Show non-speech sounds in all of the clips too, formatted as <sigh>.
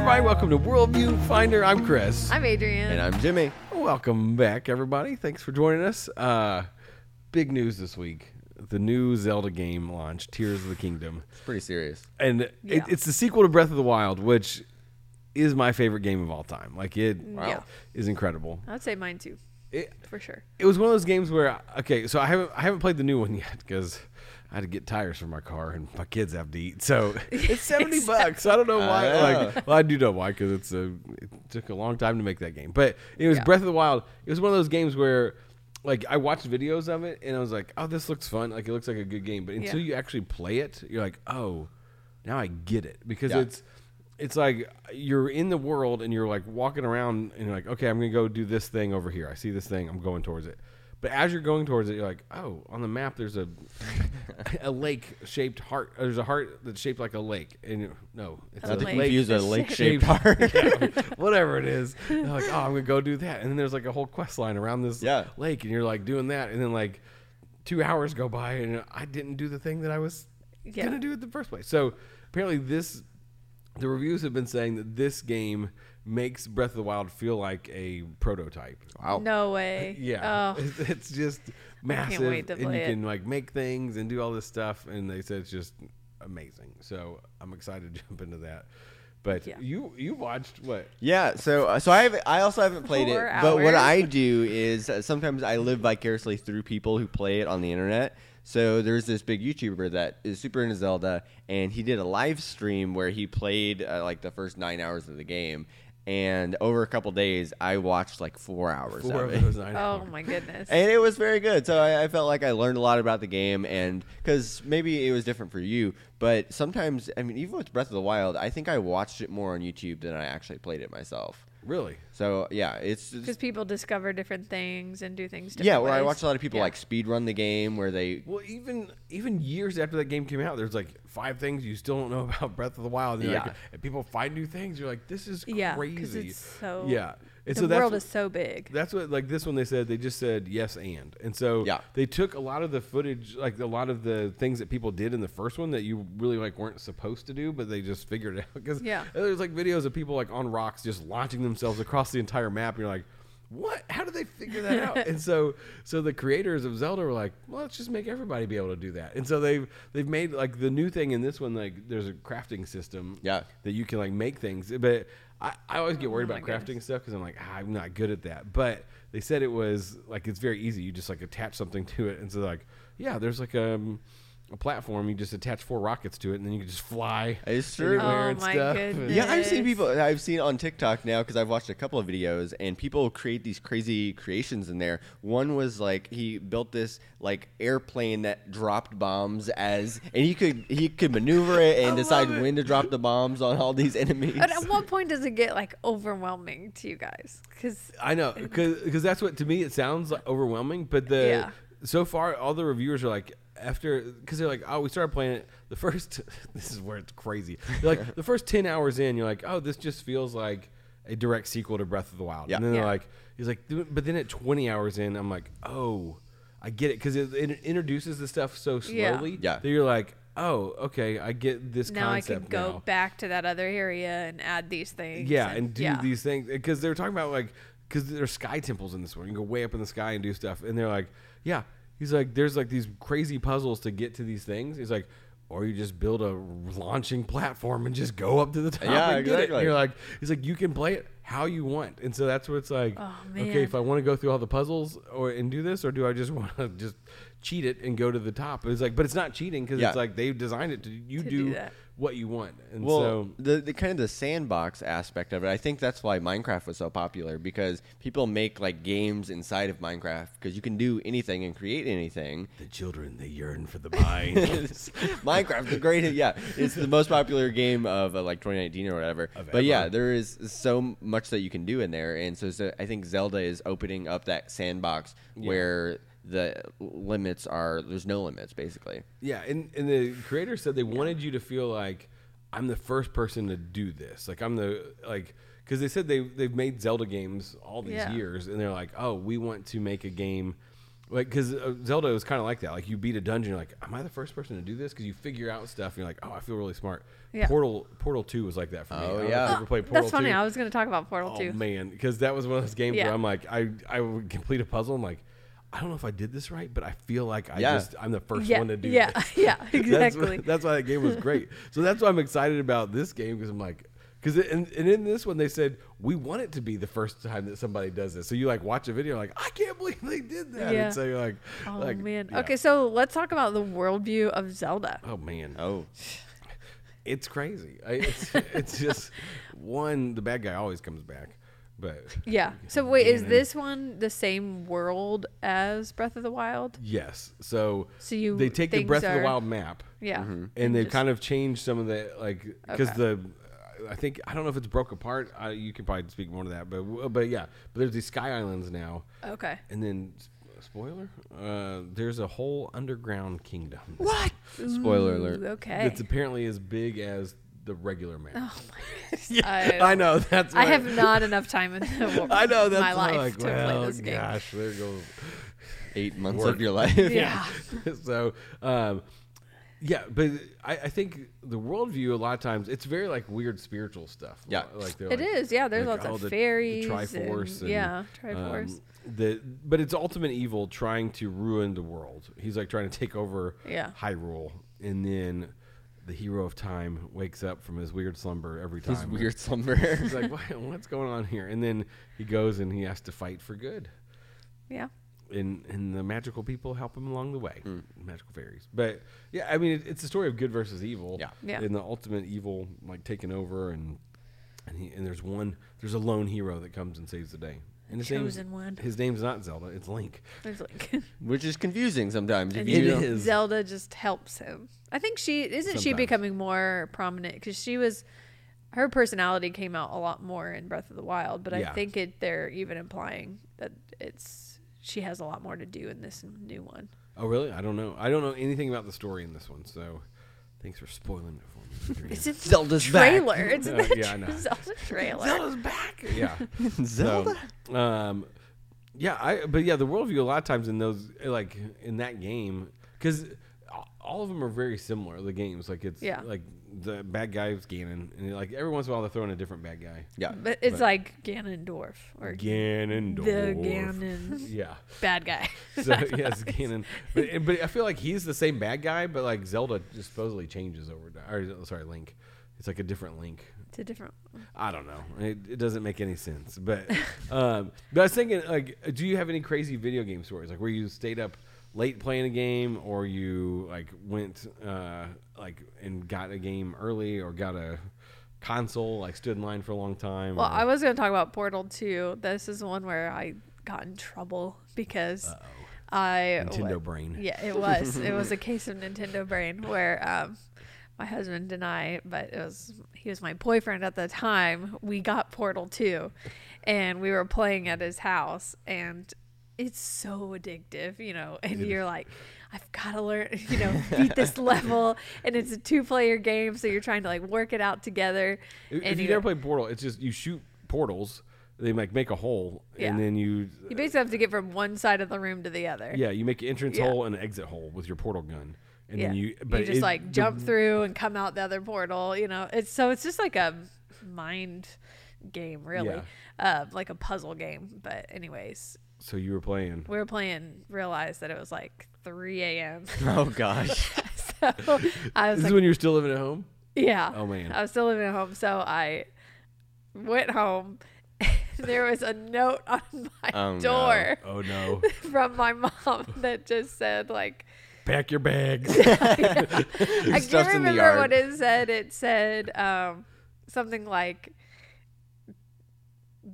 everybody. Welcome to Worldview Finder. I'm Chris. I'm Adrian. And I'm Jimmy. Welcome back, everybody. Thanks for joining us. Uh, big news this week: the new Zelda game launched, Tears of the Kingdom, It's pretty serious. and it, Yeah. it's the sequel to Breath of the Wild, which is my favorite game of all time. Like it Yeah. is incredible. I'd say mine too, It, for sure. it was one of those games where okay, so I haven't I haven't played the new one <laughs> yet because I had to get tires for my car and my kids have to eat. So <laughs> it's seventy bucks. I don't know why. I know. Like, well, I do know why because it's a it took a long time to make that game. But it was Yeah. Breath of the Wild. It was one of those games where. Like I watched videos of it and I was like, "Oh, this looks fun! Like it looks like a good game." But until Yeah. you actually play it, you're like, "Oh, now I get it." Because Yeah. it's it's like you're in the world and you're like walking around and you're like, okay, I'm gonna go do this thing over here. I see this thing, I'm going towards it. But as you're going towards it, you're like, oh, on the map there's a <laughs> a lake shaped heart. There's a heart that's shaped like a lake, and you- no, it's A a Not to lake confuse a lake-shaped <laughs> heart. yeah, <laughs> whatever it is. You're like, oh, I'm gonna go do that, and then there's like a whole quest line around this Yeah. lake, and you're like doing that, and then like two hours go by, and I didn't do the thing that I was Yeah. gonna do it in the first place. So apparently, this the reviews have been saying that this game makes Breath of the Wild feel like a prototype. Wow. No way. <laughs> Yeah, Oh, <laughs> it's, it's just massive, wait to and you it. can like make things and do all this stuff. And they said it's just amazing. So I'm excited to <laughs> jump into that. But Yeah. you you watched what? Yeah, so uh, so I have I also haven't played Four it, but what. I do is uh, sometimes I live vicariously through people who play it on the internet. So there's this big YouTuber that is super into Zelda, and he did a live stream where he played uh, like the first nine hours of the game. And over a couple days, I watched like four hours Four of of it. those nine <laughs> oh hours. my goodness. and it was very good. So I, I felt like I learned a lot about the game, and because maybe it was different for you, but sometimes I mean, even with Breath of the Wild, I think I watched it more on YouTube than I actually played it myself. Really? So yeah, it's, Because people discover different things and do things different yeah. Where I ways. watched a lot of people Yeah. like speed run the game, where they Well, even even years after that game came out, there's like five things you still don't know <laughs> about Breath of the Wild. And, you're Yeah. like, and people find new things. You're like, this is Yeah, 'cause crazy. it's so- yeah. And the so that's world what- is so big. That's what like this one they said they just said yes and and so Yeah. they took a lot of the footage like a lot of the things that people did in the first one that you really like weren't supposed to do but they just figured it out because Yeah. there's like videos of people like on rocks just launching themselves across the entire map and you're like what how did they figure that out <laughs> and so so the creators of Zelda were like well let's just make everybody be able to do that and so they've they've made like the new thing in this one like there's a crafting system Yeah. that you can like make things but I, I always get worried Oh about goodness. crafting stuff because I'm like ah, I'm not good at that. But they said it was like it's very easy. You just like attach something <laughs> to it, and so like yeah, there's like um, a platform. You just attach four rockets to it, and then you can just fly. It's true. anywhere Oh and my stuff. goodness. yeah, I've seen people. I've seen on TikTok now because I've watched a couple of videos, and people create these crazy creations in there. One was like he built this like airplane that dropped bombs as, and he could he could maneuver it and decide it. when to drop the bombs on all these enemies. But at what point does it get like overwhelming to you guys? Because I know because that's what to me it sounds like overwhelming. But the Yeah. so far all the reviewers are like after because they're like oh we started playing it the first <laughs> this is where it's crazy They're like the first 10 hours in you're like oh this just feels like a direct sequel to breath of the wild Yeah. and then they're Yeah. like he's like but then at 20 hours in i'm like oh i get it because it, it introduces the stuff so Yeah. slowly Yeah. that you're like oh okay i get this now I concept could go now. back to that other area and add these things. Yeah, and do yeah. these things because they were talking about like because there's sky temples in this one. You can go way up in the sky and do stuff, and they're like, yeah. He's like, there's like these crazy puzzles to get to these things. He's like, or you just build a launching platform and just go up to the top Yeah, and get it. And exactly. you're like, he's like, you can play it how you want, and so that's what it's like. Oh, Okay, if I want to go through all the puzzles or and do this, or do I just <laughs> want to just cheat it and go to the top? It's like, but it's not cheating because Yeah. it's like they've designed it to you To do, do that. What you want, and Well, so the, the kind of the sandbox aspect of it, I think that's why Minecraft was so popular because people make like games inside of Minecraft because you can do anything and create anything. the children they yearn for the mind. <laughs> Minecraft, the great, yeah, it's the most popular game of uh, like 2019 or whatever. Of but yeah, there is so much that you can do in there, and so, so I think Zelda is opening up that sandbox where the limits are there's no limits basically. Yeah, and, and the creator said they wanted you to feel like I'm the first person to do this. Like I'm the like because they said they they've made Zelda games all these Yeah. years, and they're like, oh, we want to make a game like because uh, Zelda was kind of like that. Like you beat a dungeon, you're like, am I the first person to do this? Because you figure out stuff, and you're like, oh, I feel really smart. Yeah. Portal Portal Two was like that for me. Oh, I don't know if yeah. you ever played Portal That's funny. 2? I was going to talk about Portal Oh 2. man, because that was one of those games Yeah. where I'm like, I I would <laughs> complete a puzzle. I'm like, I don't know if I did this right, but I feel like I Yeah. just I'm the first yeah, one to do yeah, this. <laughs> yeah, <laughs> That's, exactly. why- that's why that game was great. so that's why I'm excited about this game because I'm like, because and, and in this one they said we want it to be the first time that somebody does this. So you like watch a video like I can't believe they did that. Yeah. And so you're like, oh like, man. yeah. Okay, so let's talk about the worldview of Zelda. Oh man, Oh, it's crazy. I, it's <laughs> it's just one. The bad guy always comes back, but Yeah. <laughs> So wait, is this one the same world as Breath of the Wild? yes. So So you they take the things Breath of the are- Wild map. Yeah. and they just- kind of changed some of the like because Okay. the I think I don't know if it's broke apart. I, you can probably speak more to that, but but yeah, but there's these sky islands now, Okay. and then s- spoiler, uh, there's a whole underground kingdom. what? Spoiler alert. Ooh, Okay. It's apparently as big as the regular map. oh my goodness. <laughs> yeah, I, <laughs> I, know that's. I why- have not enough <laughs> time in the, I know that's my life like, to well, play this game. Gosh, there goes. Eight months Work. of your life. Yeah. so um, yeah but I, I think the worldview a lot of times it's very like weird spiritual stuff Yeah. like they're It like- is, yeah. There's like, lots oh, of the- the fairies. Triforce and, and, yeah, Triforce. um, the but it's ultimate evil trying to ruin the world he's like trying to take over Yeah. Hyrule and then the hero of time wakes up from his weird slumber every time His weird <laughs> slumber. he's like what, what's going on here and then he goes and he has to fight for good yeah. and and the magical people help him along the way, Mm. magical fairies. But yeah, I mean, it, it's a story of good versus evil. Yeah. Yeah. And the ultimate evil like taking over, and and he and there's one there's a lone hero that comes and saves the day. And his Chosen name's, one. His name's not Zelda. It's Link. There's like <laughs> Which is confusing sometimes. If and you It don't- is. Zelda just helps him. I think she isn't she Sometimes. becoming more prominent because she was her personality came out a lot more in Breath of the Wild, but Yeah. I think it they're even implying that it's she has a lot more to do in this new one. Oh really? I don't know. I don't know anything about the story in this one. So thanks for spoiling it for me. <laughs> It's in the Zelda's back. trailer. <laughs> It's in Uh, the yeah, I know. Zelda trailer. Zelda's back. <laughs> Yeah. Zelda? So, um, yeah, I but yeah, the worldview a lot of times in those like in that game because all of them are very similar. The games like it's Yeah. like the bad guy is Ganon, and like every once in a while they throw in a different bad guy. Yeah. But it's But- like Ganondorf or Ganondorf. the Ganon <laughs> Yeah. bad guy. <laughs> So yes, Ganon. But, but I feel like he's the same bad guy, but like Zelda just supposedly changes over. Or sorry, Link. It's like a different Link. It's a different. I don't know. It, it doesn't make any sense. But <laughs> um, but I was thinking, like, do you have any crazy video game stories, like where you stayed up late playing a game, or you like went uh, like and got a game early, or got a console, like stood in line for a long time? Well, or- I was going to talk about Portal 2. This is one where I got in trouble because I Nintendo wa- brain. Yeah, it was. <laughs> it was a case of Nintendo brain where um, my husband and I, but it was he was my boyfriend at the time. We got Portal 2, and we were playing at his house, and it's so addictive, you know. And you're like. I've got to learn, <laughs> you know, <laughs> beat this level, and it's a two-player game, so you're trying to like work it out together. If, if you never played Portal, it's just you shoot portals. They like make a hole, Yeah. and then you You basically have to get from one side of the room to the other. yeah you make an entrance Yeah. hole and an exit hole with your portal gun, and yeah. then you you just it- like the- jump through and come out the other portal. You know, it's so it's just like a mind game, really, uh, like a puzzle game. But anyways, So you were playing. we were playing. Realized that it was like 3 a.m. <laughs> Oh gosh. <laughs> so I was This is when you were still living at home. yeah. Oh man. I was still living at home, so I went home. <laughs> there was a note on my Oh, no. door Oh no! from my mom that just said like Pack your bags. I can't remember what it said. It said um, something like,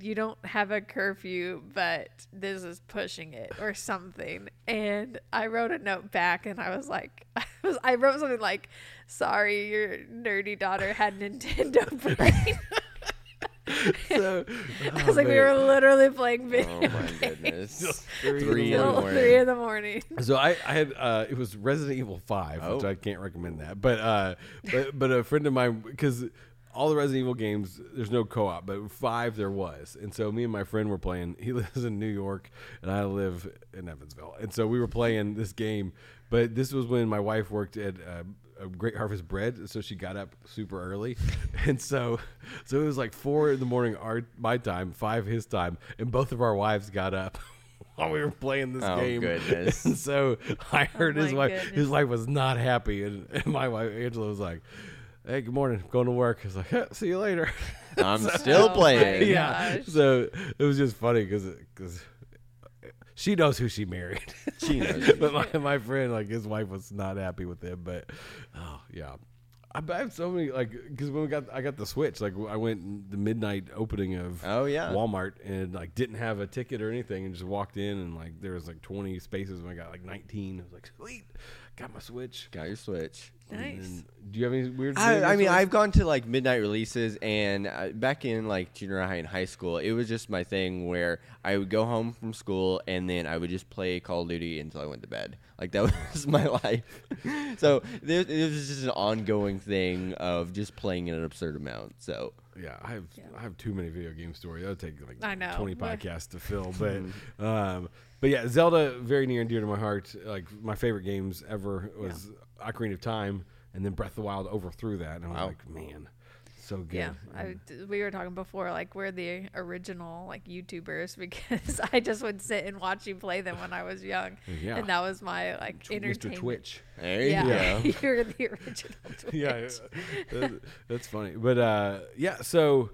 "You don't have a curfew, but this is pushing it," or something. And I wrote a note back, and I was like, <laughs> I, was, I wrote something like, "Sorry, your nerdy daughter had <laughs> Nintendo brain." <laughs> so, I was like, we were literally playing video. Oh my goodness. three in the Three in the morning. three in the morning. So I, I had uh, it was Resident Evil Five, which Oh. I can't recommend that, but uh, but but a friend of mine because all the Resident Evil games, there's no co-op, but five there was, and so me and my friend were playing. <laughs> He lives in New York, and I live in Evansville, and so we were playing this game. But this was when my wife worked at uh, a Great Harvest Bread, so she got up super early, <laughs> and so so it was like four in the morning our my time, five his time, and both of our wives got up. <laughs> While we were playing this Oh, game, goodness. and so I heard his my wife. His wife was not happy, and, and my wife Angela was like, "Hey, good morning. Going to work." I was like, <laughs> "Huh, "See you later." <laughs> I'm still Oh, <laughs> playing. yeah. Oh, gosh. So it was just funny because because she knows who she married. She knows. but my, my friend, like his wife, was not happy with him. But oh yeah. I, I have so many like because when we got I got the Switch like I went the midnight opening of Oh, yeah. Walmart and like didn't have a ticket or anything and just walked in and like there was like 20 spaces and I got like 19 I was like sweet got my Switch Got your Switch. And Nice. then- do you have any weird I, I mean. I've gone to like midnight releases, and uh, back in like junior high and high school, it was just my thing where I would go home from school and then I would just play Call of Duty until I went to bed. Like that <laughs> was my life. <laughs> so there, it was just an ongoing thing of just playing in an absurd amount. So Yeah, I have Yeah. I have too many video game stories. That would take like I know. twenty podcasts to fill. But <laughs> um, but yeah, Zelda very near and dear to my heart. Like my favorite games ever was Ocarina of Time, and then Breath of the Wild overthrew that, and I was Wow. like, man, so good. Yeah, I, we were talking before, like we're the original like YouTubers <laughs> because I just would sit and watch you play them when I was young, Yeah. and that was my like Tw- entertainment. Mr. Twitch. there you Yeah, go. <laughs> you're the original <laughs> Twitch. yeah, that- that's funny. But uh, yeah, so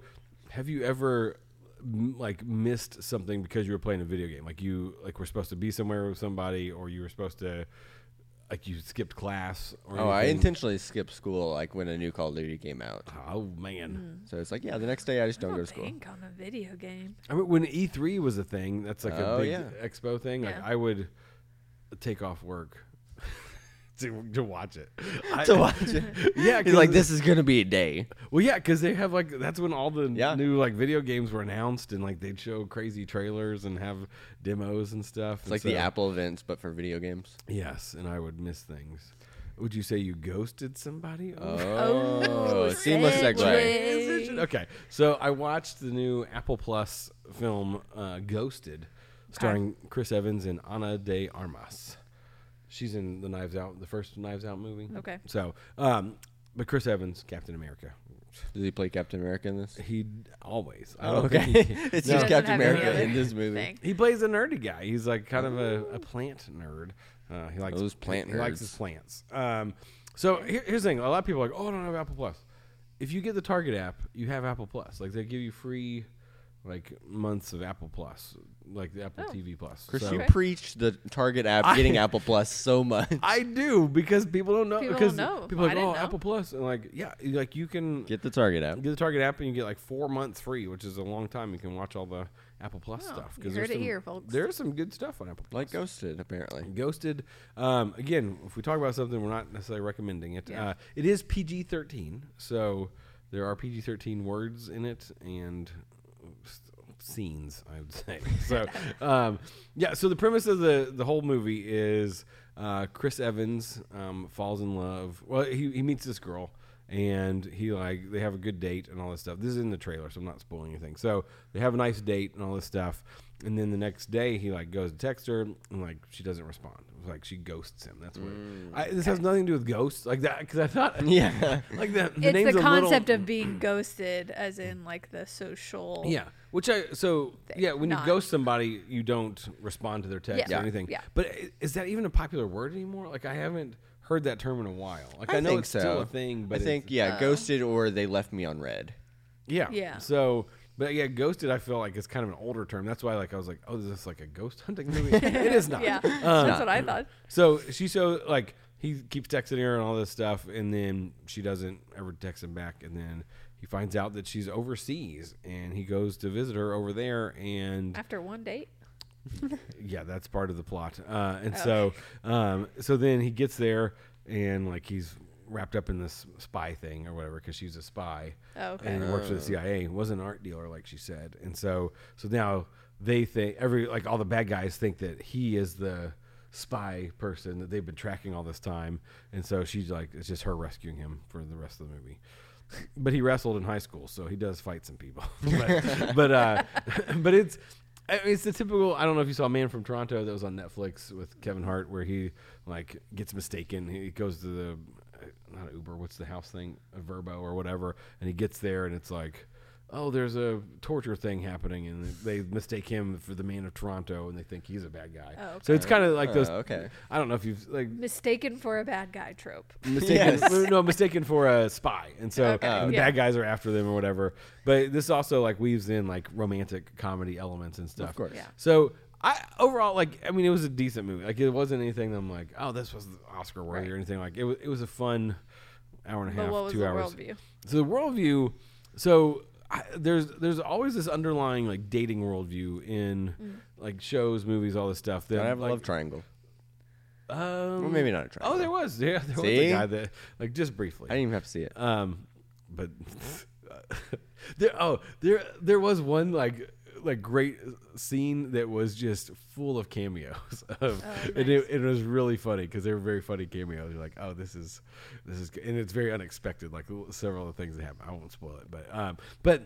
have you ever m- like missed something because you were playing a video game? Like you like were supposed to be somewhere with somebody, or you were supposed to like you skipped class? Or Oh, I anything? intentionally skipped school like when a new Call of Duty came out. Oh man! Hmm. So it's like, yeah, the next day I just I don't go don't to school. think on a video game. I mean, when E three was a thing, that's like a Oh, big yeah. expo thing. Like Yeah. I would take off work to to watch it. <laughs> I- To watch it. <laughs> Yeah, He's like, 'cause- this is gonna be a day. Well, yeah, because they have like that's when all the Yeah. new like video games were announced, and like they'd show crazy trailers and have demos and stuff. It's like the Apple events, but for video games. Yes, and I would miss things. Would you say you ghosted somebody? Oh, <laughs> seamless segue. segue. Okay, so I watched the new Apple Plus film uh, Ghosted, starring Chris Evans and Ana de Armas. She's in the Knives Out, the first Knives Out movie. Okay. So, um, but Chris Evans, Captain America. Does he play Captain America in this? He always. I don't okay. think he- <laughs> it's No. just Captain America in this movie. thing. He plays a nerdy guy. He's like kind of a, a plant nerd. Uh, he likes Those plant He likes his plants. Um, so here, here's the thing: a lot of people are like, "Oh, I don't have Apple Plus." If you get the Target app, you have Apple Plus. Like they give you free, like months of Apple Plus, like the Apple Oh. TV Plus. Chris, So- you Okay. preach the Target app I- getting Apple Plus so much. I do because people don't know. People because don't know. people are I like, "Oh, didn't know." Apple Plus," and like, yeah, you- like you can Get the Target app. get the Target app and you get like four months free, which is a long time. You can watch all the Apple Plus Oh, stuff you there's heard it some, here, folks. There's some good stuff on Apple Plus. Like Ghosted, apparently. Ghosted. Um, again, if we talk about something, we're not necessarily recommending it. Yeah. Uh, it is PG 13, so there are PG 13 words in it and s- scenes, I would say. <laughs> So, um, yeah, so the premise of the, the whole movie is uh, Chris Evans um, falls in love. Well, he, he meets this girl. And he like they have a good date and all this stuff. This is in the trailer, so I'm not spoiling anything. So they have a nice date and all this stuff. And then the next day, he like goes to text her, and like she doesn't respond. It was like she ghosts him. That's what. Mm, I, this has nothing to do with ghosts, like that, because I thought, <laughs> Yeah. <laughs> like that. The it's name's the a concept little, of being ghosted, as in like the social. yeah. Which I so Thing, yeah, when you ghost somebody, you don't respond to their text Yeah. or anything. Yeah. But is that even a popular word anymore? Like I haven't heard that term in a while. Like I, I know think it's still a thing, but I think, yeah, Oh. Ghosted or They Left Me on Read. Yeah. Yeah. So, but yeah, ghosted. I feel like it's kind of an older term. That's why, like, I was like, oh, is this like a ghost hunting movie? <laughs> it is not. Yeah, Um, that's what I thought. So she so like he keeps texting her and all this stuff, and then she doesn't ever text him back, and then he finds out that she's overseas, and he goes to visit her over there, and After one date. <laughs> yeah, that's part of the plot. Uh, and so, um, so then he gets there, and like he's wrapped up in this spy thing or whatever because she's a spy Oh, okay. and he works for the CIA. Was an art dealer, like she said, and so so now they think every like all the bad guys think that he is the spy person that they've been tracking all this time, and so she's like it's just her rescuing him for the rest of the movie. but he wrestled in high school, so he does fight some people. <laughs> but <laughs> but uh, <laughs> but it's it's the typical. I don't know if you saw Man from Toronto that was on Netflix with Kevin Hart, where he like gets mistaken. He goes to the not Uber, what's the house thing, a Vrbo or whatever, and he gets there and it's like. Oh, there's a torture thing happening, and they mistake him for the man of Toronto, and they think he's a bad guy. Oh, So it's kind of like Oh, those. okay. I don't know if you've like Mistaken for a bad guy trope. mistaken Yes. no mistaken for a spy and so Okay, oh, and the yeah. bad guys are after them or whatever but this also like weaves in like romantic comedy elements and stuff Of course. Yeah. so i overall like i mean it was a decent movie like it wasn't anything that i'm like oh this was oscar worthy Right. or anything like it was it was a fun hour and a half what was two the hours worldview? so the worldview so I, there's there's always this underlying like dating worldview in Mm. like shows movies all this stuff that I have a like, love triangle. um, Well, maybe not a triangle. Oh, there was. Yeah, there was a guy that, like, just briefly. I didn't even have to see it. Um, but <laughs> there. Oh, there. There was one like like great scene that was just full of cameos. <laughs> Of, Oh, and it, it was really funny because they were very funny cameos. You're like, oh, this is this is, good. and it's very unexpected. Like several of the things that happen. I won't spoil it, but um, but.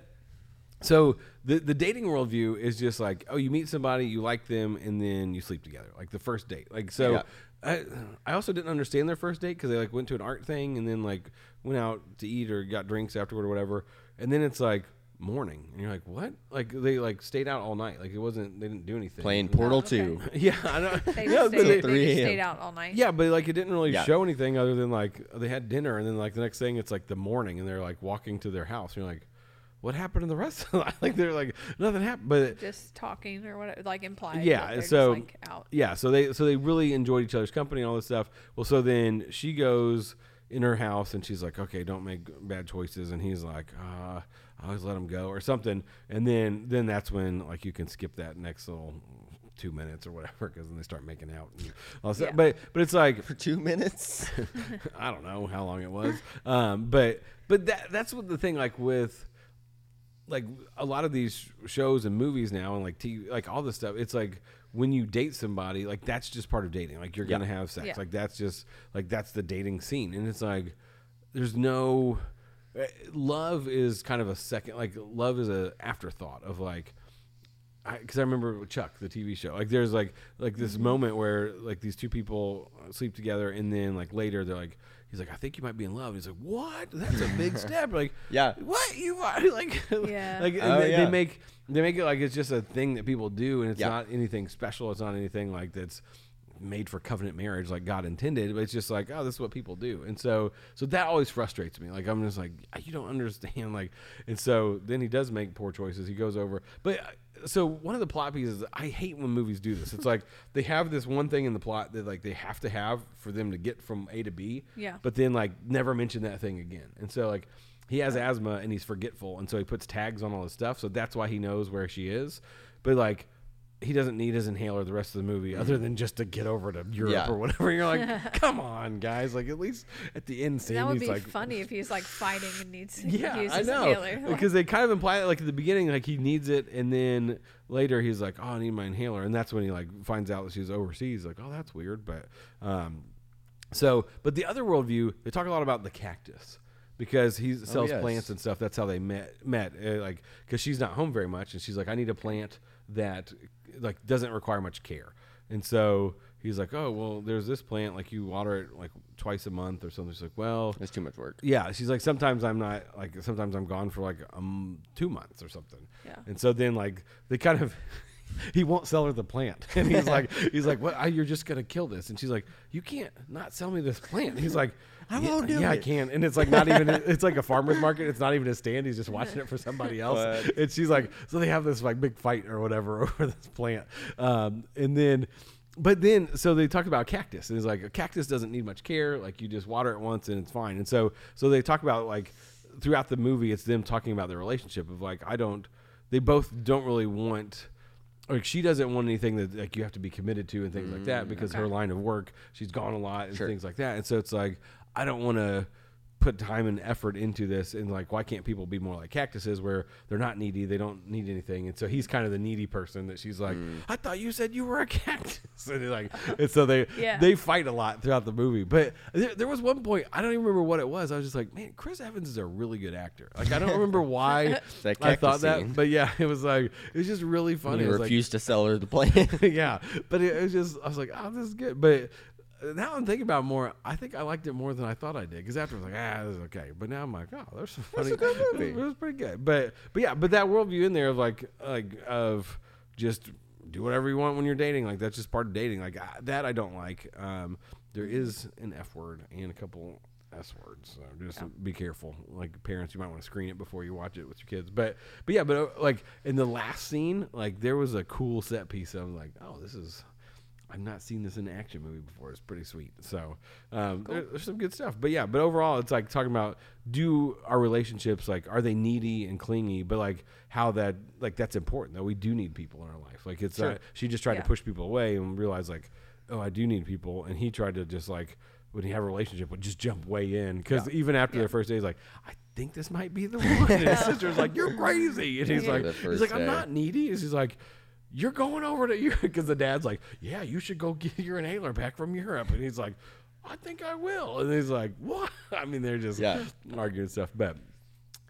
So the the dating worldview is just like oh you meet somebody you like them and then you sleep together like the first date like so Yeah. I I also didn't understand their first date because they like went to an art thing and then like went out to eat or got drinks afterward or whatever and then it's like morning and you're like what like they like stayed out all night like it wasn't they didn't do anything Playing And- Portal oh, okay. 2. <laughs> yeah I know They yeah, just stayed, they- they just stayed out all night. yeah, but like it didn't really Yeah. show anything other than like they had dinner and then like the next thing it's like the morning and they're like walking to their house. And you're like, what happened in the rest of the night? <laughs> Like they're like nothing happened. But Just talking or what like implied. Yeah, that so- just, like out. yeah, so they so they really enjoyed each other's company and all this stuff. Well, so then she goes in her house and she's like, okay, don't make bad choices. And he's like, uh, I always let him go or something. And then then that's when like you can skip that next little two minutes or whatever because then they start making out. Yeah. But but it's like For two minutes? <laughs> I don't know how long it was, um, but but that that's what the thing like with like a lot of these shows and movies now and like TV, like all this stuff. It's like when you date somebody, like that's just part of dating. Like you're Yeah. gonna have sex. Yeah. Like that's just like that's the dating scene, and it's like there's no eh, love is kind of a second. Like love is a afterthought of like because I, remember Chuck, the TV show. Like, there's like like this Mm-hmm. moment where like these two people sleep together, and then like later they're like, he's like, I think you might be in love. And he's like, what? That's a big <laughs> step. Like, Yeah. what you are <laughs> like? Yeah. like Oh, they, yeah. they make they make it like it's just a thing that people do, and it's Yeah. not anything special. It's not anything like that's made for covenant marriage like God intended, but it's just like, oh, this is what people do. And so so that always frustrates me. Like I'm just like, you don't understand <laughs> like and so then he does make poor choices. He goes over but uh, so one of the plot pieces I hate when movies do this. It's like <laughs> they have this one thing in the plot that like they have to have for them to get from A to B. Yeah. But then like never mention that thing again. And so like he has asthma and he's forgetful and so he puts tags on all his stuff. So that's why he knows where she is. But like he doesn't need his inhaler the rest of the movie other than just to get over to Europe Yeah. or whatever. You're like, <laughs> come on, guys! Like at least at the end scene, that would he's be like, funny if he's like fighting and needs to yeah, use I his know inhaler. <laughs> because they kind of imply that like at the beginning, like he needs it, and then later he's like, oh, I need my inhaler, and that's when he like finds out that she's overseas. Like, oh, that's weird, but um, so but the other worldview, they talk a lot about the cactus. Because he sells yes. plants and stuff. That's how they met. Met uh, like because she's not home very much, and she's like, I need a plant that like doesn't require much care. And so he's like, oh well, there's this plant like you water it like twice a month or something. She's like, well, It's too much work. yeah, she's like sometimes I'm not like sometimes I'm gone for like um two months or something. Yeah. And so then like they kind of <laughs> he won't sell her the plant, <laughs> and he's like he's like what I, you're just gonna kill this, and she's like you can't not sell me this plant. And he's like. I yeah, won't do it. yeah, I it." can, and it's like not even. It's like a farmer's market. It's not even a stand. He's just watching it for somebody <laughs> else. And she's like, so they have this like big fight or whatever <laughs> over this plant, um, and then, but then so they talk about cactus, and it's like a cactus doesn't need much care. Like you just water it once and it's fine. And so so they talk about like throughout the movie, it's them talking about their relationship of like I don't. They both don't really want. Like she doesn't want anything that like you have to be committed to and things like that because her line of work she's gone a lot and Sure. things like that and so it's like I don't want to put time and effort into this and like why can't people be more like cactuses where they're not needy they don't need anything and so he's kind of the needy person that she's like mm. i thought you said you were a cactus <laughs> and they're like and so they Yeah. they fight a lot throughout the movie but there, there was one point i don't even remember what it was i was just like man chris evans is a really good actor like i don't remember <laughs> why i thought cactus that scene. but yeah it was like it was just really funny He It was like- refused to sell her the plane. <laughs> yeah, but it, it was just I was like, oh, this is good. But now I'm thinking about it more. I think I liked it more than I thought I did because after I was like, ah, this is okay. But now I'm like, oh, there's some funny. a good <laughs> movie. It was pretty good. But but yeah, but that worldview in there of like like of just do whatever you want when you're dating. Like that's just part of dating. Like I, that I don't like. Um, there is an F word and a couple. S words, so just be careful. Like parents, you might want to screen it before you watch it with your kids. But, but yeah, but uh, like in the last scene, like there was a cool set piece. I was like, oh, this is I've not seen this in an action movie before. It's pretty sweet. So um, there- there's some good stuff. But yeah, but overall, it's like talking about do our relationships like are they needy and clingy? But like how that like that's important that we do need people in our life. Like it's Sure. uh, she just tried Yeah. to push people away and realized like oh I do need people, and he tried to just like when he have a relationship would just jump way in because even after Yeah. their first day, he's like I think this might be the <laughs> one. And his sister's like you're crazy, and he's Yeah. like he's like I'm day. not needy. He's like you're going over to you <laughs> because the dad's like, yeah, you should go get your inhaler back from Europe, and he's like, I think I will, and he's like, what? <laughs> I mean, they're just Yeah. arguing stuff, but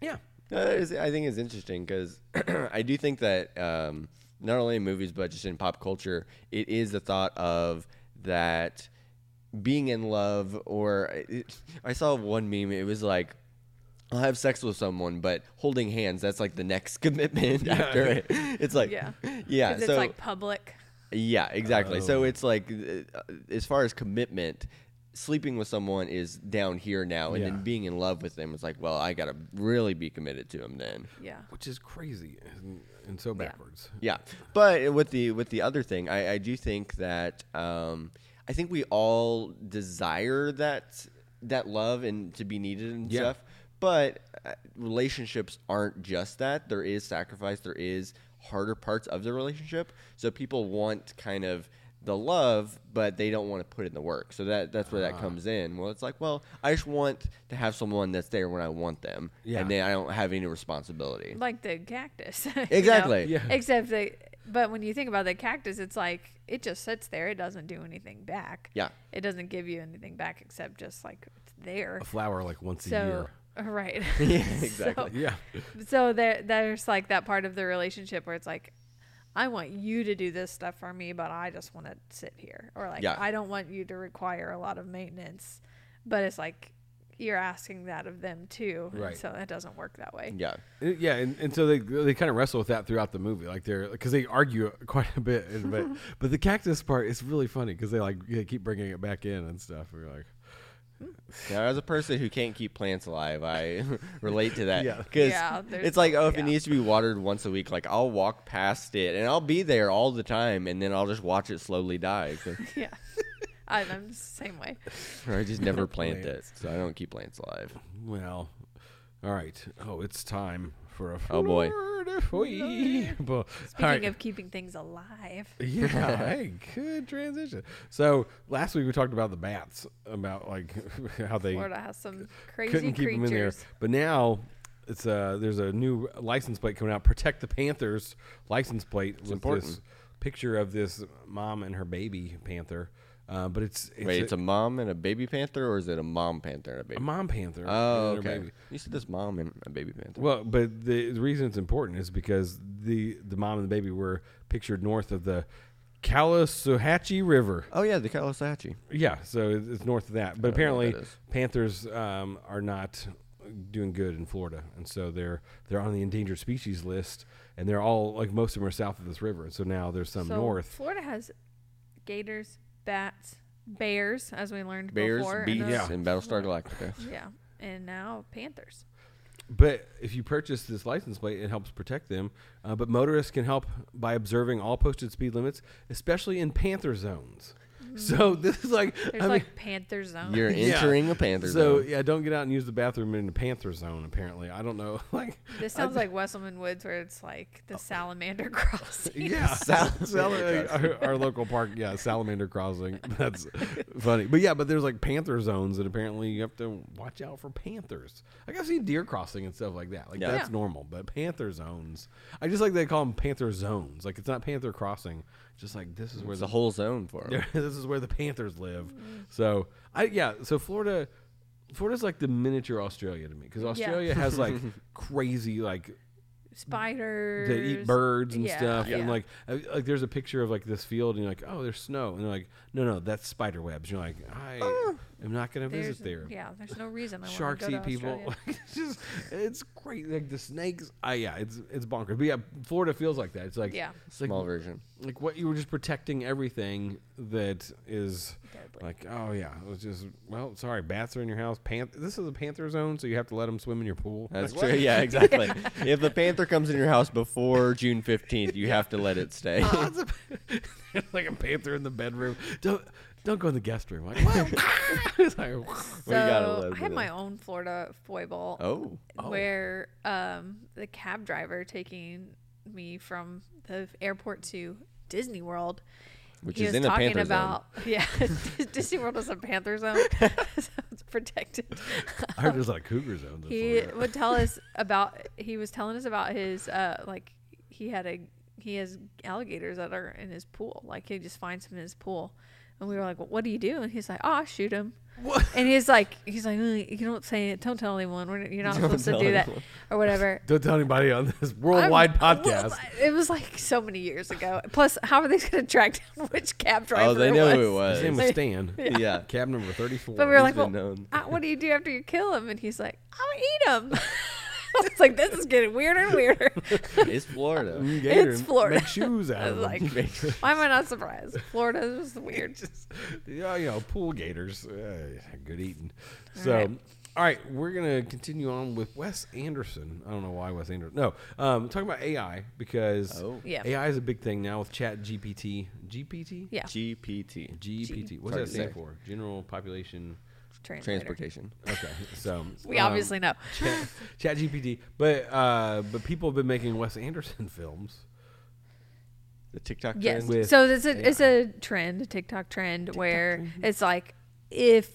yeah, No, is- I think it's interesting because <clears throat> I do think that um, not only in movies but just in pop culture, it is the thought of that being in love. Or it, I saw one meme. It was like. I'll have sex with someone, but holding hands—that's like the next <laughs> commitment after it. It's like, Yeah. yeah. 'Cause So it's like public. yeah, exactly. So Oh. it's like, uh, as far as commitment, sleeping with someone is down here now, and Yeah. then being in love with them is like, well, I gotta really be committed to him then. Yeah. which is crazy and, and so backwards. Yeah, but with the with the other thing, I, I do think that um, I think we all desire that that love and to be needed and Yeah. stuff. But uh, relationships aren't just that. There is sacrifice. There is harder parts of the relationship. So people want kind of the love, but they don't want to put in the work. So that that's where that Ah. comes in. Well, it's like, well, I just want to have someone that's there when I want them, Yeah. and then I don't have any responsibility. Like the cactus. <laughs> you know? Exactly. Yeah. Except the but when you think about the cactus, it's like it just sits there. It doesn't do anything back. Yeah. It doesn't give you anything back except just like it's there. A flower like once a year. <laughs> right. <laughs> Yeah, <laughs> So- exactly. Yeah, so there there's like that part of the relationship where it's like I want you to do this stuff for me, but I just want to sit here. Or like Yeah. I don't want you to require a lot of maintenance. But it's like you're asking that of them too. Right. So it doesn't work that way. Yeah. Uh, yeah, and, and so they they kind of wrestle with that throughout the movie, like they're because they argue quite a bit, but but the cactus part is really funny because they like they keep bringing it back in and stuff. We're like, Now, as a person who can't keep plants alive, I <laughs> relate to that. Yeah. Because Yeah, there's- it's like, oh, if yeah. it needs to be watered once a week, like I'll walk past it and I'll be there all the time, and then I'll just watch it slowly die. 'cause- <laughs> Yeah. I, I'm the same way. or I just never plant it, so I don't keep plants alive. well, all right, oh, it's time for a Oh, boy. Florida Boy. But- all Speaking right. of keeping things alive. <laughs> Yeah, hey, good transition. So last week we talked about the bats, about like <laughs> how they Florida has some crazy couldn't keep them in there. But now it's uh there's a new license plate coming out. Protect the Panthers license plate with important. this picture of this mom and her baby panther. Uh, but it's, it's Wait, it's a mom and a baby panther, or is it a mom panther and a baby? a mom panther. oh, okay. baby. You said this mom and a baby panther. Well, but the, the reason it's important is because the the mom and the baby were pictured north of the Caloosahatchee River. oh yeah, the Caloosahatchee. Yeah, so it- it's north of that. But I don't know what apparently, that is. panthers um, are not doing good in Florida, and so they're they're on the endangered species list, and they're all like most of them are south of this river. And so now there's some so north. Florida has gators, bats, bears, as we learned Bears, before. beasts, and, Yeah. and Battlestar Galactica. <laughs> yeah, and now panthers. But if you purchase this license plate, it helps protect them. Uh, but motorists can help by observing all posted speed limits, especially in panther zones. So <laughs> this is like There's I mean, like Panther Zone. You're Yeah. entering a Panther so zone. So yeah, don't get out and use the bathroom in the Panther Zone. Apparently, I don't know. <laughs> Like this sounds ju- like Wesselman Woods, where it's like the salamander <laughs> crossing. Yeah, Sal- Sal- our, our local park, yeah, Salamander Crossing. That's funny, but yeah, but there's like panther zones and apparently you have to watch out for panthers. Like I've seen deer crossing and stuff like that. Like Yeah. that's Yeah. normal, but panther zones. I just like they call them panther zones. Like it's not panther crossing. Just like this is where There's the a whole zone for <laughs> Yeah, this is where the Panthers live. Mm-hmm. So I yeah, so Florida Florida's like the miniature Australia to me because Australia has like <laughs> crazy like Spiders. they eat birds and Yeah, stuff and like uh, like there's a picture of like this field and you're like oh there's snow and they're like no no that's spider webs you're like I am not gonna visit there Yeah, there's no reason. I sharks go to eat people <laughs> it's just it's great like the snakes I yeah it's it's bonkers but yeah Florida feels like that it's like Yeah. it's like Small version. like what you were just protecting everything that is Deadly. like oh yeah it was just well sorry bats are in your house Panth- this is a panther zone so you have to let them swim in your pool That's Like, what? true. Yeah, exactly. <laughs> if the panther comes in your house before June 15th, you have to let it stay. Oh, <laughs> it's a- there's <laughs> like a panther in the bedroom don't don't go in the guest room like what like, So gotta let I have my own Florida foible oh. where um, the cab driver taking me from the airport to Disney World. Which he is was in a talking panther about <laughs> yeah, <laughs> Disney World is a panther zone, so <laughs> it's protected. I heard there's like cougar zones in he Florida. would tell us about he was telling us about his uh like he had a he has alligators that are in his pool like he just finds them in his pool and we were like well, what do you do and he's like oh i shoot him What? and he's like he's like "Mm, you don't say it don't tell anyone We're, you're not Don't supposed to tell do that anyone. or whatever <laughs> don't tell anybody on this worldwide I'm- podcast well, it was like so many years ago plus how are they going to track down <laughs> which cab driver Oh, they know who it was. his name was. was Stan <laughs> Yeah. cab number 34 but we were He's like well been known. uh, what do you do after you kill him and he's like i'll eat him <laughs> it's like this is getting weirder and weirder <laughs> It's Florida. Mm, gator, It's Florida. make shoes <laughs> out I of them. like, why am I not surprised? Florida is just weird. just yeah, you know, pool gators, uh, good eating. So, right. all right, we're gonna continue on with Wes Anderson. I don't know why Wes Anderson. No, um, talking about AI because Oh. Yeah. AI is a big thing now with Chat GPT. GPT. Yeah. GPT. GPT. What's Hard that stand say. for? General Population. Translator. Transportation. Okay, so We um, obviously know. <laughs> Chat, Chat GPT, but uh, but people have been making Wes Anderson <laughs> films. The TikTok Yes. trend. with So it's a it's a trend, a TikTok trend where it's like if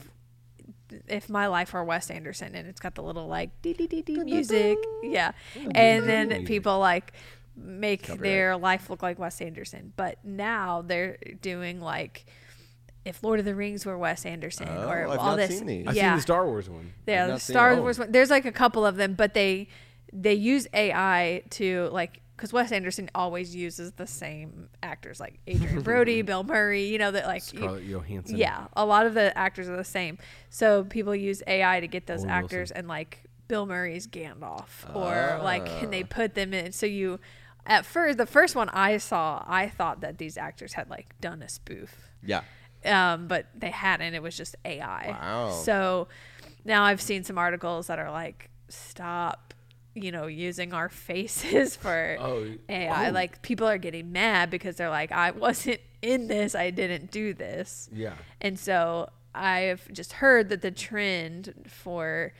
if my life were Wes Anderson and it's got the little like dee dee dee dee music, yeah, and then people like make Copyright. their life look like Wes Anderson. But now they're doing like if Lord of the Rings were Wes Anderson Oh, or I've all not this, seen these. I've yeah, seen the Star Wars one. Yeah, the not seen Star it. Wars one. There's like a couple of them, but they they use AI to like because Wes Anderson always uses the same actors like Adrien <laughs> Brody, Bill Murray. You know that like you- Johansson. yeah, a lot of the actors are the same. So people use AI to get those Owen actors Wilson. and like Bill Murray's Gandalf or like and they Ah. put them in. So you at first the first one I saw, I thought that these actors had like done a spoof Yeah. Um, but they hadn't. It was just AI. Wow. So now I've seen some articles that are like, stop, you know, using our faces <laughs> for Oh, AI. oh. Like people are getting mad because they're like, I wasn't in this. I didn't do this. Yeah. And so I've just heard that the trend for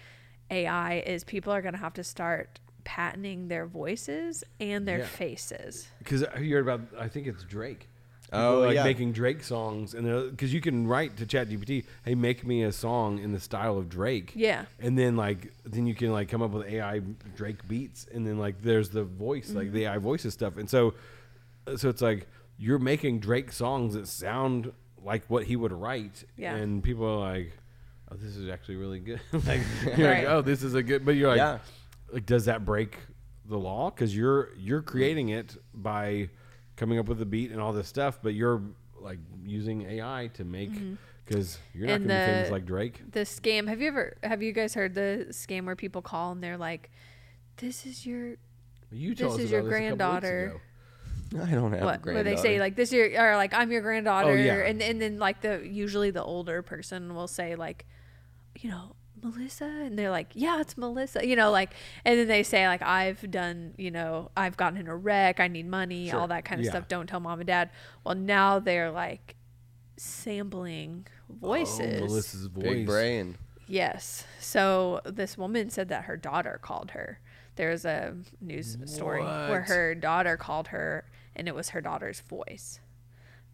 AI is people are going to have to start patenting their voices and their Yeah. faces. Because you heard about, I think it's Drake. People Oh, like yeah. making Drake songs, and because you can write to ChatGPT, "Hey, make me a song in the style of Drake." Yeah. and then like then you can like come up with AI Drake beats, and then like there's the voice, like Mm-hmm. the AI voices stuff, and so so it's like you're making Drake songs that sound like what he would write, Yeah. and people are like, "Oh, this is actually really good." <laughs> like <laughs> you're Right. like, "Oh, this is a good," but you're like, Yeah. like does that break the law because you're you're creating it by coming up with the beat and all this stuff but you're like using ai to make because you're not Mm-hmm. And gonna be famous like drake the scam have you ever have you guys heard the scam where people call and they're like this is your you told this us is your this a couple weeks granddaughter. I don't have a what granddaughter. where they say like this is your or like i'm your granddaughter Oh, yeah. and and then like the usually the older person will say like you know melissa and they're like yeah it's melissa you know like and then they say like i've done you know i've gotten in a wreck i need money Sure. all that kind of Yeah. stuff don't tell mom and dad well now they're like sampling oh, voices. Oh, Melissa's voice. Big brain. Yes. So this woman said that her daughter called her. There's a news story where her daughter called her and it was her daughter's voice.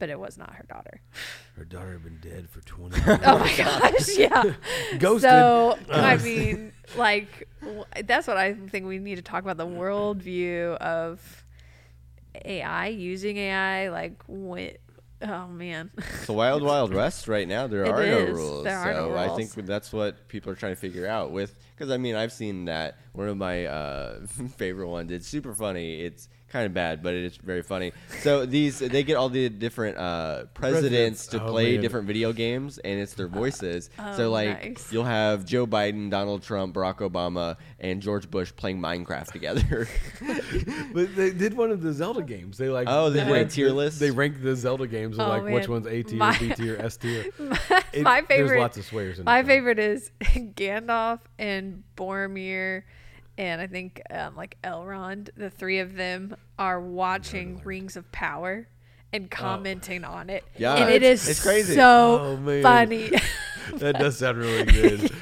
But it was not her daughter. <sighs> Her daughter had been dead for <laughs> 20 years. Oh my gosh, <laughs> yeah. Ghosted. So, Uh. <laughs> I mean, like, w- that's what I think we need to talk about the worldview of AI, using AI. Like, what? Oh, man. It's the wild, wild west right now. There It are is. no rules. There are so no I rules. think that's what people are trying to figure out with. Because I mean, I've seen that one of my uh, favorite ones. It's super funny. It's kind of bad, but it's very funny. So these they get all the different uh, presidents Presidents. to Oh, play man. different video games, and it's their voices. so Oh, like nice. you'll have Joe Biden, Donald Trump, Barack Obama, and George Bush playing Minecraft together. <laughs> But they did one of the Zelda games. They like Oh, they did a ranked tier the- list? They ranked the Zelda games of Oh, like which one's A tier, My- B tier, S tier. <laughs> my, It- my favorite. There's lots of swears in My it, though. favorite is <laughs> Gandalf and Boromir, and I think um, like Elrond. The three of them are watching Rings of Power and commenting on it. Yeah, and it's- it's crazy. so Oh, funny. <laughs> <laughs> That does sound really good. <laughs>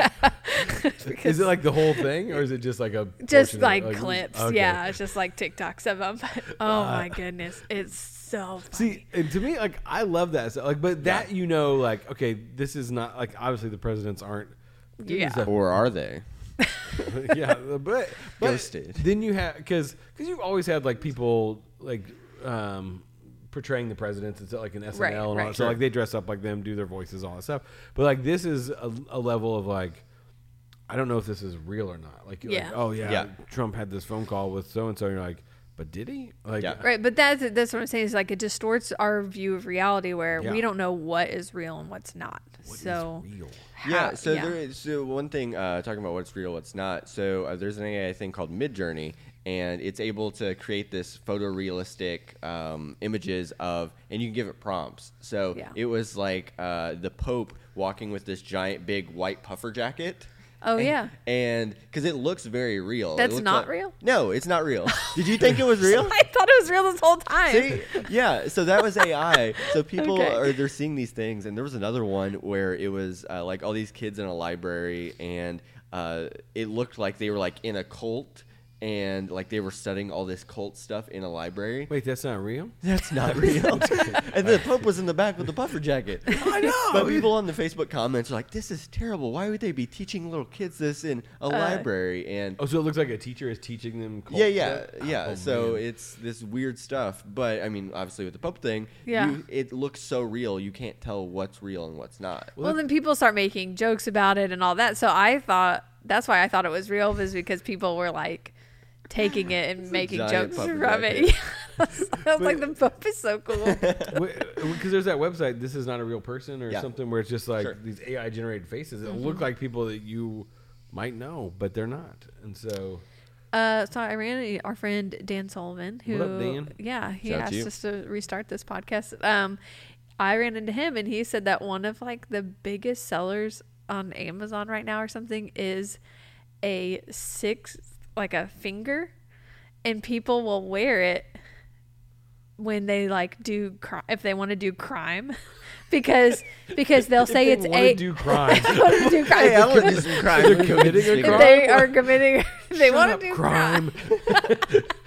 Because Is it like the whole thing, or is it just like a just portion of like clips? okay. Yeah, it's just like TikToks of them. oh my goodness, it's so funny. See, and to me, like I love that. So, like, but that you know, like, okay, this is not like obviously the presidents aren't. Yeah. or are they? <laughs> yeah, but, but Ghosted. Then you have because because you've always had like people like um portraying the presidents. It's like an SNL Right, and all right. that. So like they dress up like them, do their voices, all that stuff. But like this is a, a level of like. I don't know if this is real or not. Like, Yeah. like oh yeah, Yeah. Trump had this phone call with so and so. You're like, but did he? Like, Yeah. Right, but that's that's what I'm saying is like it distorts our view of reality where Yeah. we don't know what is real and what's not. What is so real? Yeah, how- so there is so one thing uh, talking about what's real, what's not. So uh, there's an AI thing called Midjourney, and it's able to create this photorealistic um, images of, and you can give it prompts. So Yeah. it was like uh, the Pope walking with this giant big white puffer jacket. Oh, And- yeah. and because it looks very real. That's not like- real? No, it's not real. <laughs> Did you think it was real? <laughs> I thought it was real this whole time. See, yeah. So that was AI. So people Okay. are they're seeing these things, and there was another one where it was uh, like all these kids in a library, and uh, it looked like they were like in a cult, and like they were studying all this cult stuff in a library. Wait, that's not real. That's not <laughs> real. and the Pope was in the back with the puffer jacket. <laughs> I know. But people on the Facebook comments are like, "This is terrible. Why would they be teaching little kids this in a uh, library?" And Oh, so it looks like a teacher is teaching them. cult yeah, yeah, stuff? Ah, yeah. Oh, so man. it's this weird stuff, but I mean, obviously with the Pope thing, Yeah. you, it looks so real. You can't tell what's real and what's not. well, then people start making jokes about it and all that. So I thought that's why I thought it was real was because people were like taking it and a making jokes puffer from it. jacket. <laughs> I was like, the Pope is so cool. <laughs> because there's that website. This is not a real person or Yeah. something where it's just like Sure. these AI generated faces. It'll Mm-hmm. look like people that you might know, but they're not. And so Uh, so I ran into our friend Dan Sullivan, who, What up, Dan? yeah, he Shout asked to us to restart this podcast. Um, I ran into him, and he said that one of like the biggest sellers on Amazon right now or something is a six, like a finger, and people will wear it when they like do cri- if they want to do crime, <laughs> because because they'll say it's a do crimes. <laughs> want to do crime. Hey, I want to do some crime. They're committing a crime? they are committing, they Shut want to do crime. crime. <laughs>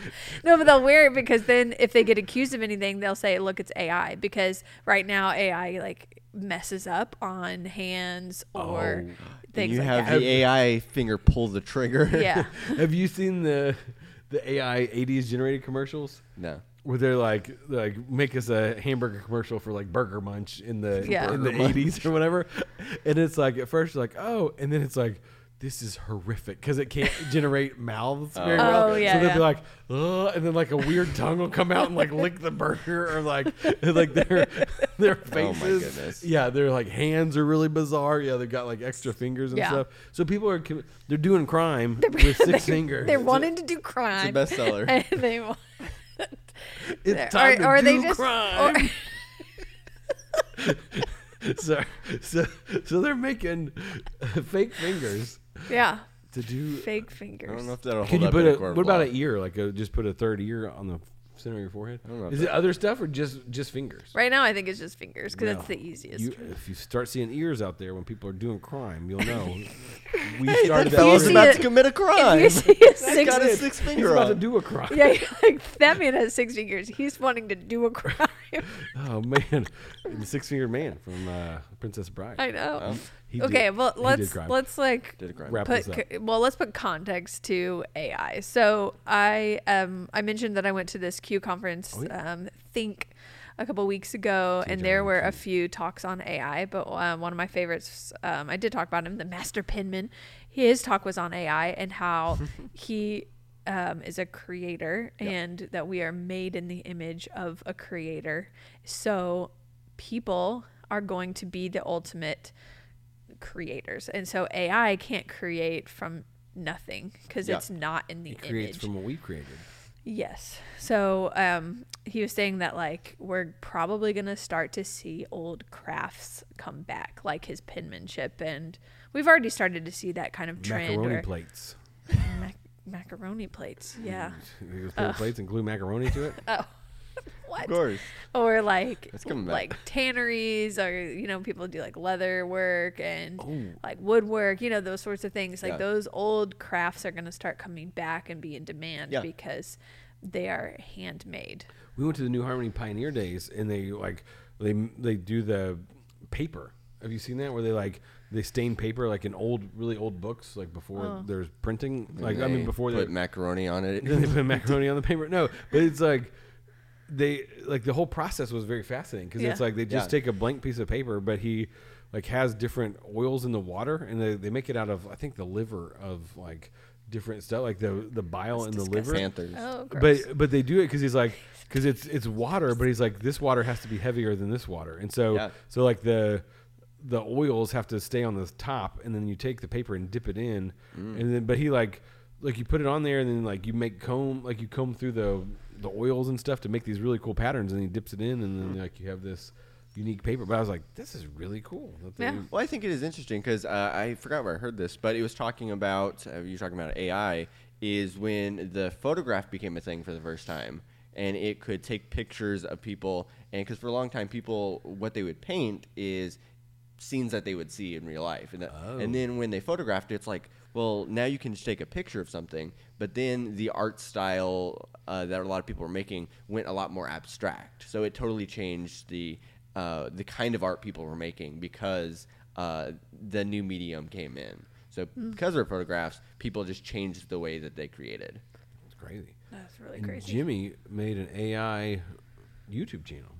No, but they'll wear it because then if they get accused of anything, they'll say, "Look, it's AI." Because right now AI like messes up on hands or Oh. things you like have that. the AI finger pull the trigger. yeah, <laughs> Have you seen the the AI '80s generated commercials? no. Where they're like, like make us a hamburger commercial for like Burger Munch in the Yeah. in the eighties or whatever, and it's like at first you're like oh, and then it's like this is horrific because it can't <laughs> generate mouths very Oh. well. Oh, yeah, so they'll yeah. be like, Ugh, and then like a weird tongue will come out and like lick the burger or like <laughs> like their <laughs> their Oh, my faces. goodness. Yeah, their like hands are really bizarre. Yeah, they've got like extra fingers and Yeah. stuff. So people are they're doing crime with 6 fingers. they're wanting to do crime. It's a bestseller. and they want. It's time to or, or do they just crime. or- so, so, so they're making fake fingers yeah, to do. fake fingers. I don't know if that'll Can hold you up put in a a court what about law. an ear? Like a, just put a third ear on the center of your forehead? I don't know if Is it other stuff or just just fingers? Right now, I think it's just fingers because No. it's the easiest. You, if you start seeing ears out there when people are doing crime, you'll know. <laughs> we Hey, started that that. fella's see about it- to commit a if crime. you <laughs> see a six, got a He's six finger about to up. do a crime. yeah, you're <laughs> like that man has six fingers. He's wanting to do a crime. Oh man, the six fingered man from uh, Princess Bride. I know. Well, He did- okay, well let's let's like Did a crime. Wrap put this well let's put context to AI. So I um I mentioned that I went to this Q conference Oh, yeah. um think a couple weeks ago and there were a few talks on AI, but um, one of my favorites um I did talk about him, the Master Penman. His talk was on AI and how <laughs> he um, is a creator and that we are made in the image of a creator. So people are going to be the ultimate creators. And so AI can't create from nothing because Yeah. it's not in the It creates image. from what we created. yes. So um, he was saying that like we're probably going to start to see old crafts come back, like his penmanship. And we've already started to see that kind of trend. Macaroni where- plates. Mac- macaroni plates. Yeah. You just paper plates and glue macaroni to it. <laughs> Oh. What? Of course. or like It's coming back. like tanneries or you know people do like leather work and Oh. like woodwork you know those sorts of things like Yeah. those old crafts are going to start coming back and be in demand Yeah. because they are handmade We went to the New Harmony Pioneer Days, and they like they they do the paper. Have you seen that where they like they stain paper like in old, really old books, like before Oh. there's printing. Like I They mean, before they put macaroni on it. <laughs> then they put macaroni on the paper. No, but it's like they like the whole process was very fascinating because it's like they just Yeah. take a blank piece of paper, but he like has different oils in the water, and they, they make it out of I think the liver of like different stuff, like the the bile in the liver. Panthers. oh gross. But but they do it because he's like because it's it's water, but he's like this water has to be heavier than this water, and so Yeah. so like the the oils have to stay on the top, and then you take the paper and dip it in, Mm. and then but he like like you put it on there, and then like you make comb like you comb through the the oils and stuff to make these really cool patterns, and he dips it in, and then like you have this unique paper. But I was like, this is really cool. that they- Yeah. Well, I think it is interesting because uh, I forgot where I heard this, but it was talking about uh, you were talking about AI is when the photograph became a thing for the first time, and it could take pictures of people, and because for a long time, people what they would paint is scenes that they would see in real life, and, that, Oh. and then when they photographed it, it's like, well, now you can just take a picture of something, but then the art style uh, that a lot of people were making went a lot more abstract, so it totally changed the uh, the kind of art people were making because uh, the new medium came in. So because of photographs, people just changed the way that they created. It's crazy. that's really And crazy Jimmy made an AI YouTube channel.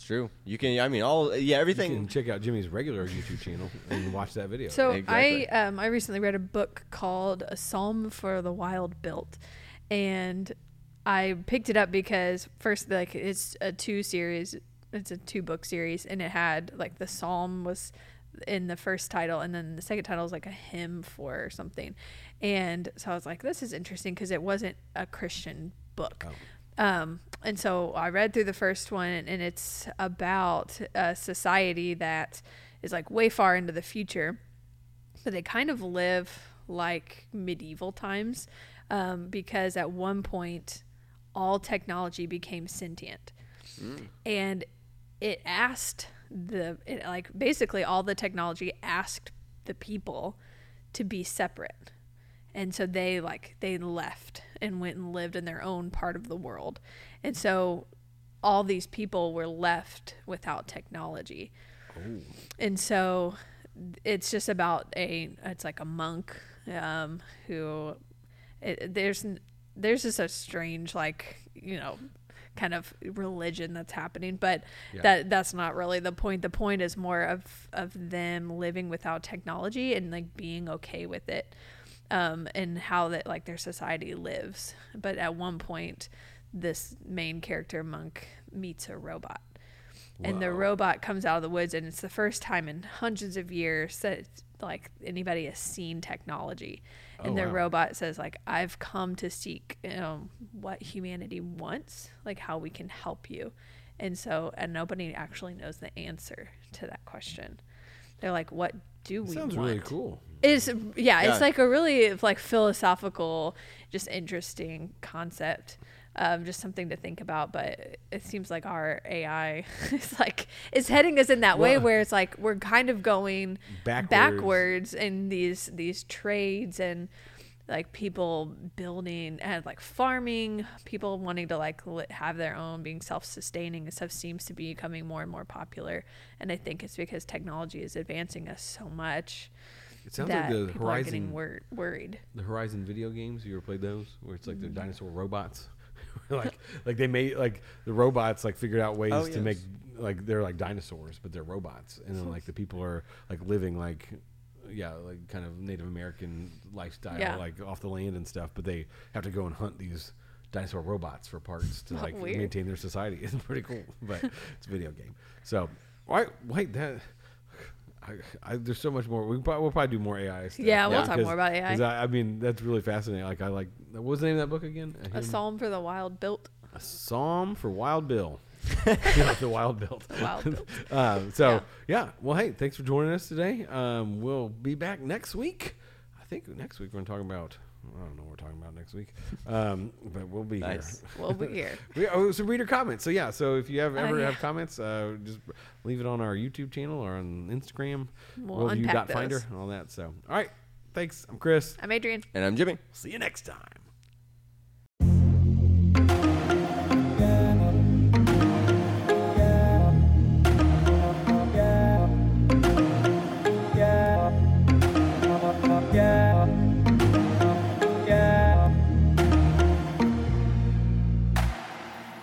It's true. You can, I mean, all yeah, You everything. can check out Jimmy's regular YouTube channel and watch that video. So Exactly. I um, I recently read a book called A Psalm for the Wild Built, and I picked it up because first like it's a two series, it's a two book series, and it had like the psalm was in the first title, and then the second title is like a hymn for something, and so I was like, this is interesting because it wasn't a Christian book. Um, and so I read through the first one, and it's about a society that is like way far into the future, but they kind of live like medieval times um, because at one point all technology became sentient. And it asked the, it, like, basically all the technology asked the people to be separate and so they like they left and went and lived in their own part of the world. And so all these people were left without technology. And so it's just about a it's like a monk um, who it, there's there's just a strange like you know kind of religion that's happening. But Yeah. that that's not really the point. The point is more of of them living without technology and like being okay with it um and how that like their society lives. But at one point this main character monk meets a robot. And the robot comes out of the woods and it's the first time in hundreds of years that like anybody has seen technology. And Oh, the wow. robot says like i've come to seek you know, what humanity wants like how we can help you. And so and nobody actually knows the answer to that question. They're like what do we sounds want? really cool. Is yeah, Yeah. it's like a really like philosophical, just interesting concept. um, just something to think about. But it seems like our AI <laughs> is like is heading us in that way where it's like we're kind of going Backwards. backwards in these these trades and like people building and like farming people wanting to like have their own being self-sustaining and stuff seems to be becoming more and more popular and i think it's because technology is advancing us so much It sounds that like the people are getting Horizon, wor- worried the Horizon video games. You ever played those? Where it's like Mm-hmm. they're dinosaur robots. <laughs> like, like they made like the robots like figured out ways Oh, to yes. make like they're like dinosaurs, but they're robots, and then like the people are like living like. Yeah, like kind of Native American lifestyle, Yeah. like off the land and stuff. But they have to go and hunt these dinosaur robots for parts to <laughs> like weird. maintain their society. <laughs> It's pretty cool, but it's a video game. So, why wait that? I, I, there's so much more. We can probably, we'll probably do more AI stuff. Yeah, we'll talk more about AI. I, I mean, that's really fascinating. Like, I like. What was the name of that book again? a Him- psalm for the wild built a Psalm for Wild Bill. <laughs> <laughs> the Wild Bill. Wild Bill. <laughs> um, so Yeah. yeah. Well, hey, thanks for joining us today. Um, we'll be back next week. I think next week we're going to talk about. I don't know what we're talking about next week, um, but we'll be Nice. here. we'll be here <laughs> We, oh, some reader comments. So yeah, so if you have Oh, ever yeah. have comments, uh, just leave it on our YouTube channel or on Instagram, We'll unpack worldview.finder, those. and all that. So all right, thanks. I'm Chris. i'm Adrien And I'm Jimmy. See you next time.